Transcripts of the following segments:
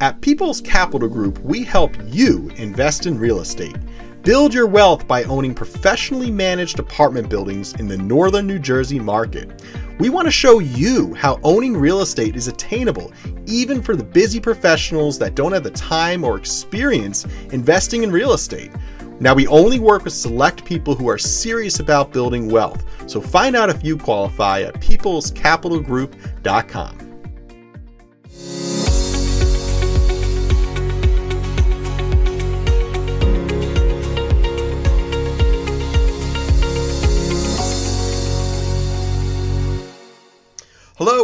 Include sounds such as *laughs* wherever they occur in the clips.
At People's Capital Group, we help you invest in real estate. Build your wealth by owning professionally managed apartment buildings in the northern New Jersey market. We want to show you how owning real estate is attainable, even for the busy professionals that don't have the time or experience investing in real estate. Now, we only work with select people who are serious about building wealth, so find out if you qualify at peoplescapitalgroup.com.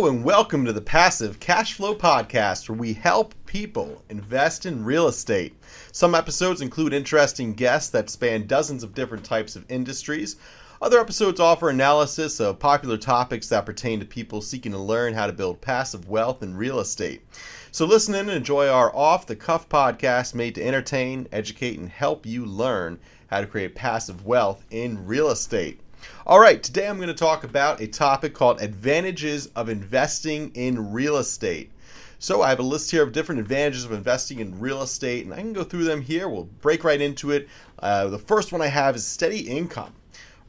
And welcome to the Passive Cash Flow Podcast, where we help people invest in real estate. Some episodes include interesting guests that span dozens of different types of industries. Other episodes offer analysis of popular topics that pertain to people seeking to learn how to build passive wealth in real estate. So, listen in and enjoy our off the cuff podcast made to entertain, educate, and help you learn how to create passive wealth in real estate. All right, today I'm going to talk about a topic called advantages of investing in real estate. So I have a list here of different advantages of investing in real estate, and I can go through them here. We'll break right into it. Uh, the first one I have is steady income.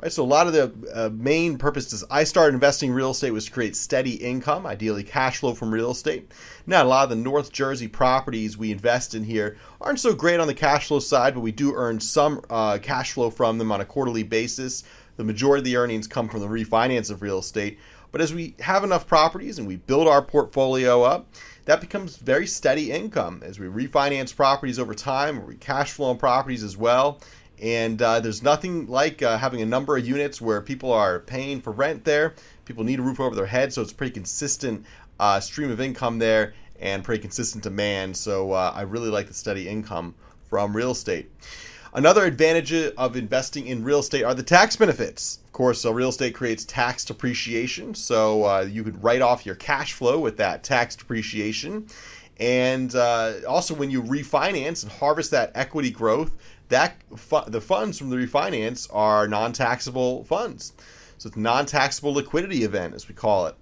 Right, so a lot of the uh, main purposes I started investing in real estate was to create steady income, ideally cash flow from real estate. Now, a lot of the North Jersey properties we invest in here aren't so great on the cash flow side, but we do earn some uh, cash flow from them on a quarterly basis. The majority of the earnings come from the refinance of real estate. But as we have enough properties and we build our portfolio up, that becomes very steady income as we refinance properties over time, or we cash flow on properties as well. And uh, there's nothing like uh, having a number of units where people are paying for rent there. People need a roof over their head, so it's pretty consistent uh, stream of income there and pretty consistent demand. So uh, I really like the steady income from real estate. Another advantage of investing in real estate are the tax benefits. Of course, so real estate creates tax depreciation, so uh, you could write off your cash flow with that tax depreciation. And uh, also, when you refinance and harvest that equity growth, that fu- the funds from the refinance are non-taxable funds. So it's non-taxable liquidity event, as we call it.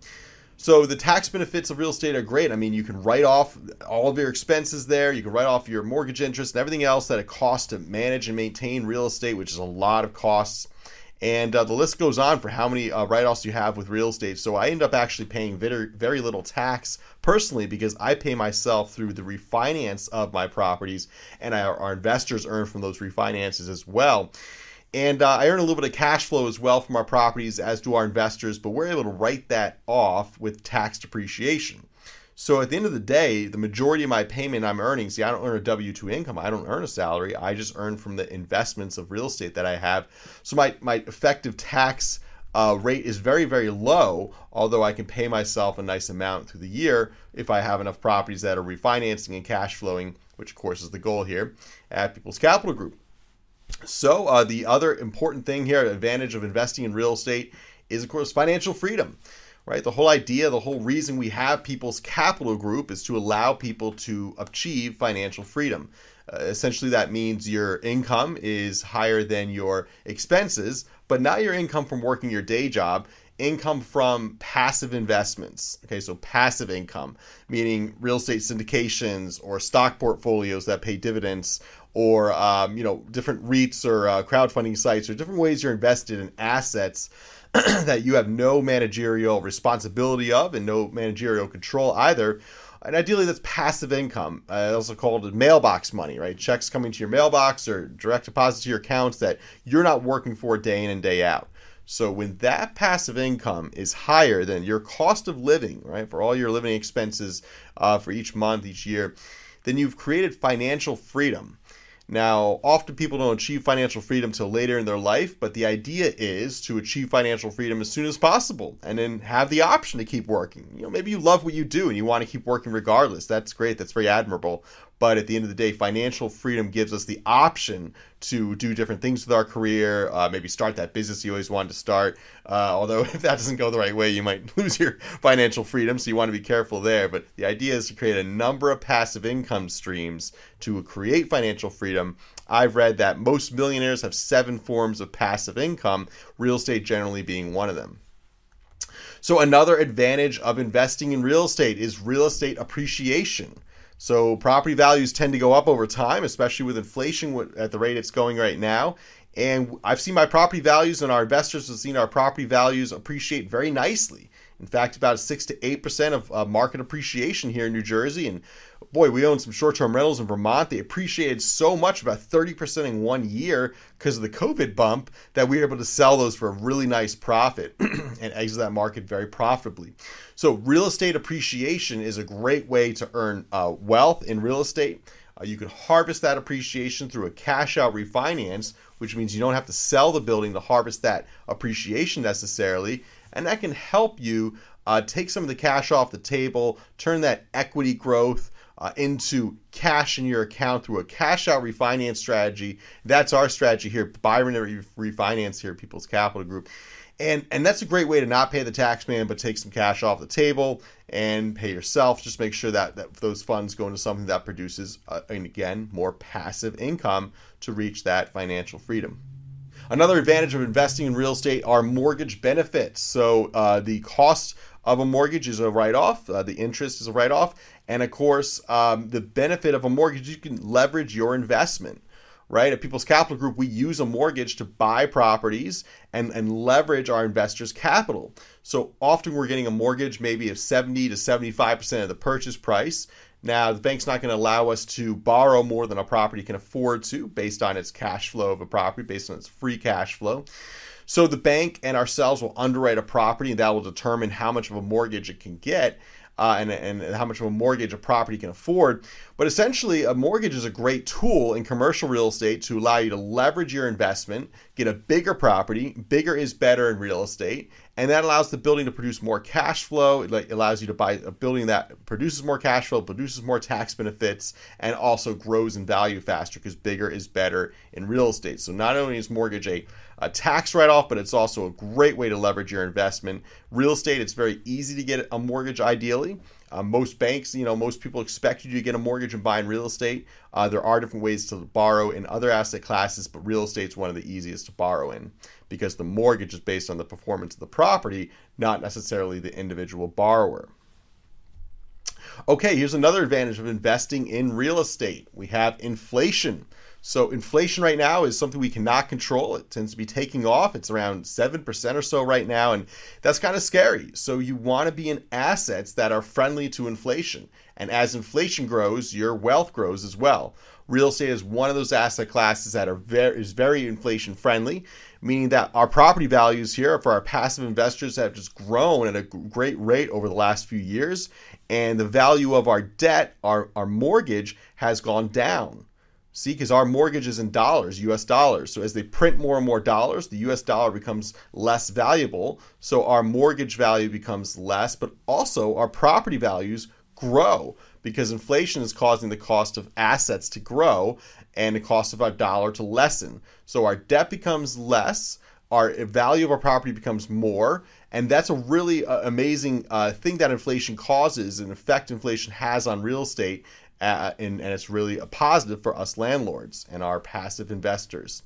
So the tax benefits of real estate are great. I mean, you can write off all of your expenses there. You can write off your mortgage interest and everything else that it costs to manage and maintain real estate, which is a lot of costs. And uh, the list goes on for how many uh, write-offs you have with real estate. So I end up actually paying very, very little tax personally because I pay myself through the refinance of my properties, and our, our investors earn from those refinances as well. And uh, I earn a little bit of cash flow as well from our properties, as do our investors, but we're able to write that off with tax depreciation. So at the end of the day, the majority of my payment I'm earning, see, I don't earn a W 2 income. I don't earn a salary. I just earn from the investments of real estate that I have. So my, my effective tax uh, rate is very, very low, although I can pay myself a nice amount through the year if I have enough properties that are refinancing and cash flowing, which of course is the goal here at People's Capital Group. So, uh, the other important thing here, advantage of investing in real estate, is of course financial freedom. Right, the whole idea, the whole reason we have People's Capital Group is to allow people to achieve financial freedom. Uh, essentially, that means your income is higher than your expenses, but not your income from working your day job income from passive investments. Okay, so passive income, meaning real estate syndications or stock portfolios that pay dividends, or um, you know different REITs or uh, crowdfunding sites, or different ways you're invested in assets *clears throat* that you have no managerial responsibility of and no managerial control either. And ideally, that's passive income, uh, also called mailbox money, right? Checks coming to your mailbox or direct deposit to your accounts that you're not working for day in and day out. So when that passive income is higher than your cost of living, right, for all your living expenses uh, for each month, each year, then you've created financial freedom. Now, often people don't achieve financial freedom till later in their life, but the idea is to achieve financial freedom as soon as possible and then have the option to keep working. You know, maybe you love what you do and you want to keep working regardless. That's great. That's very admirable. But at the end of the day, financial freedom gives us the option to do different things with our career, uh, maybe start that business you always wanted to start. Uh, although, *laughs* if that doesn't go the right way, you might *laughs* lose your financial freedom. So, you want to be careful there. But the idea is to create a number of passive income streams to create financial freedom. I've read that most millionaires have seven forms of passive income, real estate generally being one of them. So, another advantage of investing in real estate is real estate appreciation. So property values tend to go up over time, especially with inflation at the rate it's going right now. And I've seen my property values, and our investors have seen our property values appreciate very nicely. In fact, about six to eight percent of uh, market appreciation here in New Jersey. And boy, we own some short-term rentals in Vermont. They appreciated so much, about thirty percent in one year, because of the COVID bump, that we were able to sell those for a really nice profit *clears throat* and exit that market very profitably. So, real estate appreciation is a great way to earn uh, wealth in real estate. Uh, you can harvest that appreciation through a cash out refinance, which means you don't have to sell the building to harvest that appreciation necessarily and that can help you uh, take some of the cash off the table, turn that equity growth uh, into cash in your account through a cash out refinance strategy. That's our strategy here, Byron Refinance here, People's Capital Group. And, and that's a great way to not pay the tax man, but take some cash off the table and pay yourself. Just make sure that, that those funds go into something that produces, uh, and again, more passive income to reach that financial freedom. Another advantage of investing in real estate are mortgage benefits. So uh, the cost of a mortgage is a write off, uh, the interest is a write off. And of course, um, the benefit of a mortgage, you can leverage your investment right? At People's Capital Group, we use a mortgage to buy properties and, and leverage our investors' capital. So often we're getting a mortgage maybe of 70 to 75% of the purchase price. Now, the bank's not going to allow us to borrow more than a property can afford to based on its cash flow of a property, based on its free cash flow. So the bank and ourselves will underwrite a property and that will determine how much of a mortgage it can get. Uh, and, and how much of a mortgage a property can afford. But essentially, a mortgage is a great tool in commercial real estate to allow you to leverage your investment, get a bigger property. Bigger is better in real estate, and that allows the building to produce more cash flow. It allows you to buy a building that produces more cash flow, produces more tax benefits, and also grows in value faster because bigger is better in real estate. So not only is mortgage a, a tax write-off, but it's also a great way to leverage your investment. Real estate, it's very easy to get a mortgage ideally. Uh, most banks, you know, most people expect you to get a mortgage and buy in real estate. Uh, there are different ways to borrow in other asset classes, but real estate is one of the easiest to borrow in because the mortgage is based on the performance of the property, not necessarily the individual borrower. Okay, here's another advantage of investing in real estate. We have inflation. So inflation right now is something we cannot control. It tends to be taking off. It's around 7% or so right now, and that's kind of scary. So you want to be in assets that are friendly to inflation. And as inflation grows, your wealth grows as well. Real estate is one of those asset classes that are very is very inflation friendly, meaning that our property values here for our passive investors have just grown at a great rate over the last few years, and the value of our debt, our, our mortgage, has gone down. See, because our mortgage is in dollars, US dollars. So as they print more and more dollars, the US dollar becomes less valuable. So our mortgage value becomes less, but also our property values grow because inflation is causing the cost of assets to grow and the cost of our dollar to lessen. So our debt becomes less, our value of our property becomes more, and that's a really uh, amazing uh, thing that inflation causes, and effect inflation has on real estate uh, and, and it's really a positive for us landlords and our passive investors.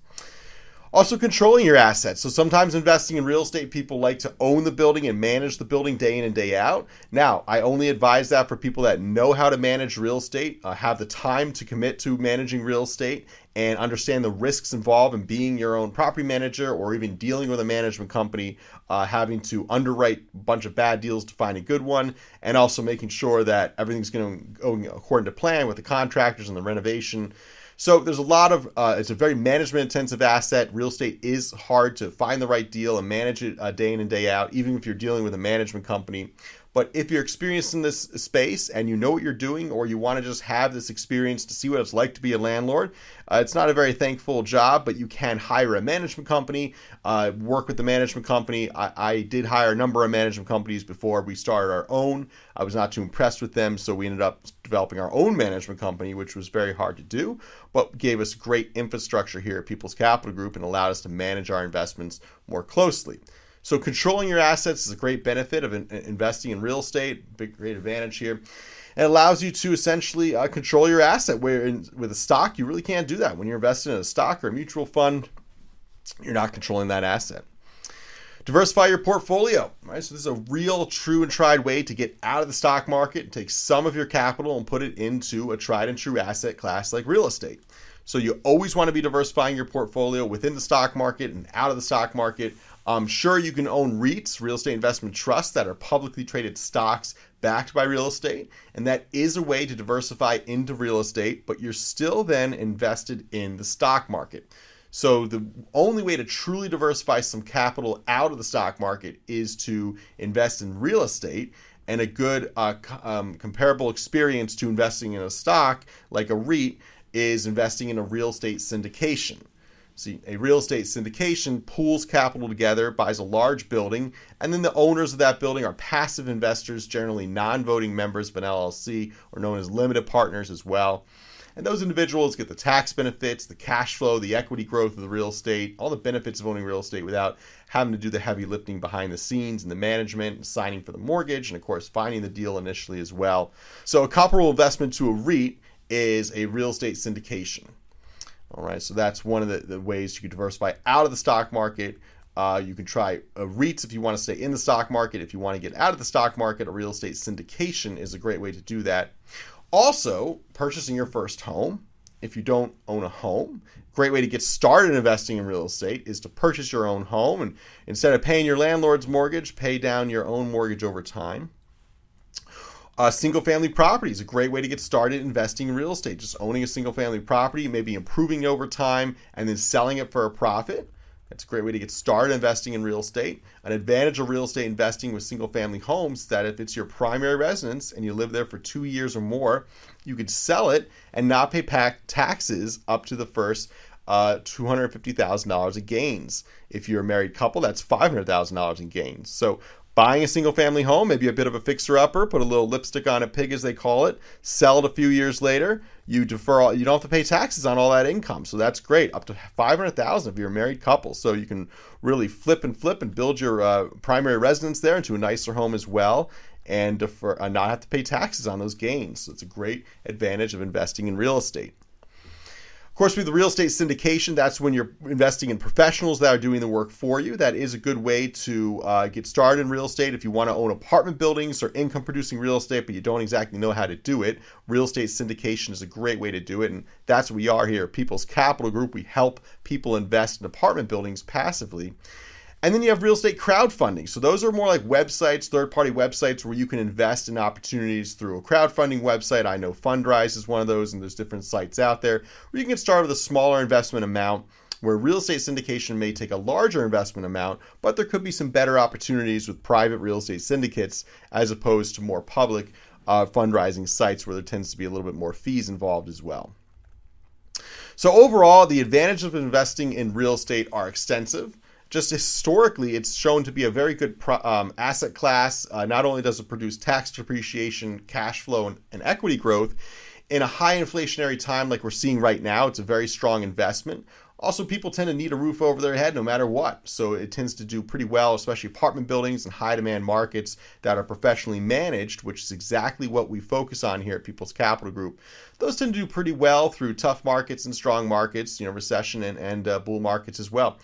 Also, controlling your assets. So, sometimes investing in real estate, people like to own the building and manage the building day in and day out. Now, I only advise that for people that know how to manage real estate, uh, have the time to commit to managing real estate, and understand the risks involved in being your own property manager or even dealing with a management company, uh, having to underwrite a bunch of bad deals to find a good one, and also making sure that everything's going according to plan with the contractors and the renovation. So there's a lot of uh, it's a very management intensive asset. Real estate is hard to find the right deal and manage it uh, day in and day out, even if you're dealing with a management company. But if you're experienced in this space and you know what you're doing, or you want to just have this experience to see what it's like to be a landlord, uh, it's not a very thankful job, but you can hire a management company, uh, work with the management company. I, I, did hire a number of management companies before we started our own. I was not too impressed with them, so we ended up developing our own management company, which was very hard to do, but gave us great infrastructure here at People's Capital Group and allowed us to manage our investments more closely. So controlling your assets is a great benefit of in, investing in real estate. Big great advantage here. It allows you to essentially uh, control your asset. Where in, with a stock, you really can't do that. When you're investing in a stock or a mutual fund, you're not controlling that asset. Diversify your portfolio, right? So this is a real, true, and tried way to get out of the stock market and take some of your capital and put it into a tried and true asset class like real estate. So you always want to be diversifying your portfolio within the stock market and out of the stock market. I'm sure you can own REITs, real estate investment trusts, that are publicly traded stocks backed by real estate. And that is a way to diversify into real estate, but you're still then invested in the stock market. So the only way to truly diversify some capital out of the stock market is to invest in real estate. And a good uh, um, comparable experience to investing in a stock like a REIT is investing in a real estate syndication. See, a real estate syndication pools capital together, buys a large building, and then the owners of that building are passive investors, generally non voting members of an LLC or known as limited partners as well. And those individuals get the tax benefits, the cash flow, the equity growth of the real estate, all the benefits of owning real estate without having to do the heavy lifting behind the scenes and the management and signing for the mortgage and, of course, finding the deal initially as well. So, a comparable investment to a REIT is a real estate syndication. All right, so that's one of the, the ways you can diversify out of the stock market. Uh, you can try a REITs if you want to stay in the stock market. If you want to get out of the stock market, a real estate syndication is a great way to do that. Also, purchasing your first home. If you don't own a home, great way to get started investing in real estate is to purchase your own home and instead of paying your landlord's mortgage, pay down your own mortgage over time. Uh, single family property is a great way to get started investing in real estate. Just owning a single family property, maybe improving it over time, and then selling it for a profit. That's a great way to get started investing in real estate. An advantage of real estate investing with single family homes is that if it's your primary residence and you live there for two years or more, you could sell it and not pay taxes up to the first uh, $250,000 of gains. If you're a married couple, that's $500,000 in gains. So buying a single family home, maybe a bit of a fixer upper, put a little lipstick on a pig as they call it, sell it a few years later, you defer all, you don't have to pay taxes on all that income. So that's great. Up to 500,000 if you're a married couple. So you can really flip and flip and build your uh, primary residence there into a nicer home as well and defer, uh, not have to pay taxes on those gains. So it's a great advantage of investing in real estate. Of course, with the real estate syndication, that's when you're investing in professionals that are doing the work for you. That is a good way to uh, get started in real estate. If you want to own apartment buildings or income producing real estate, but you don't exactly know how to do it, real estate syndication is a great way to do it. And that's what we are here. People's Capital Group. We help people invest in apartment buildings passively. And then you have real estate crowdfunding. So those are more like websites, third party websites where you can invest in opportunities through a crowdfunding website. I know Fundrise is one of those, and there's different sites out there where you can start with a smaller investment amount. Where real estate syndication may take a larger investment amount, but there could be some better opportunities with private real estate syndicates as opposed to more public uh, fundraising sites where there tends to be a little bit more fees involved as well. So, overall, the advantages of investing in real estate are extensive just historically, it's shown to be a very good pro, um, asset class. Uh, not only does it produce tax depreciation, cash flow, and, and equity growth, in a high inflationary time like we're seeing right now, it's a very strong investment. Also, people tend to need a roof over their head no matter what. So it tends to do pretty well, especially apartment buildings and high demand markets that are professionally managed, which is exactly what we focus on here at People's Capital Group. Those tend to do pretty well through tough markets and strong markets, you know, recession and, and uh, bull markets as well.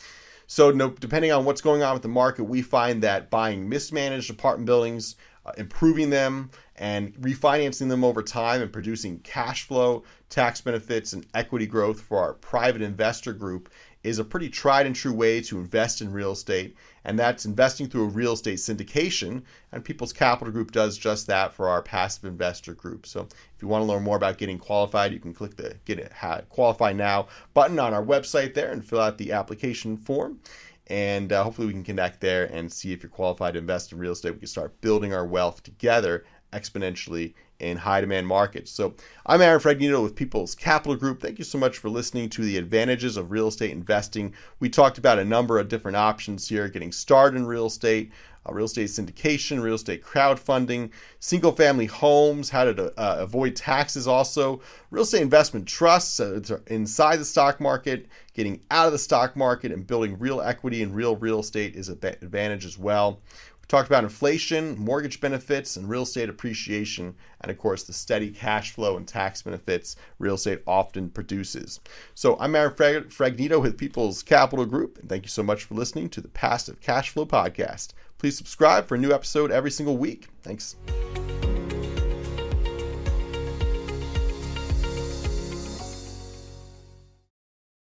So, no, depending on what's going on with the market, we find that buying mismanaged apartment buildings, uh, improving them, and refinancing them over time and producing cash flow, tax benefits, and equity growth for our private investor group is a pretty tried and true way to invest in real estate, and that's investing through a real estate syndication. And People's Capital Group does just that for our passive investor group. So if you want to learn more about getting qualified, you can click the Get it Qualify Now button on our website there and fill out the application form. And uh, hopefully, we can connect there and see if you're qualified to invest in real estate. We can start building our wealth together exponentially in high demand markets. So I'm Aaron Fragnito with People's Capital Group. Thank you so much for listening to the advantages of real estate investing. We talked about a number of different options here getting started in real estate. Uh, real estate syndication, real estate crowdfunding, single family homes, how to uh, avoid taxes, also real estate investment trusts uh, inside the stock market, getting out of the stock market, and building real equity in real real estate is an advantage as well talked about inflation, mortgage benefits, and real estate appreciation, and of course, the steady cash flow and tax benefits real estate often produces. So, I'm Aaron Fragnito with People's Capital Group, and thank you so much for listening to the Passive Cash Flow Podcast. Please subscribe for a new episode every single week. Thanks.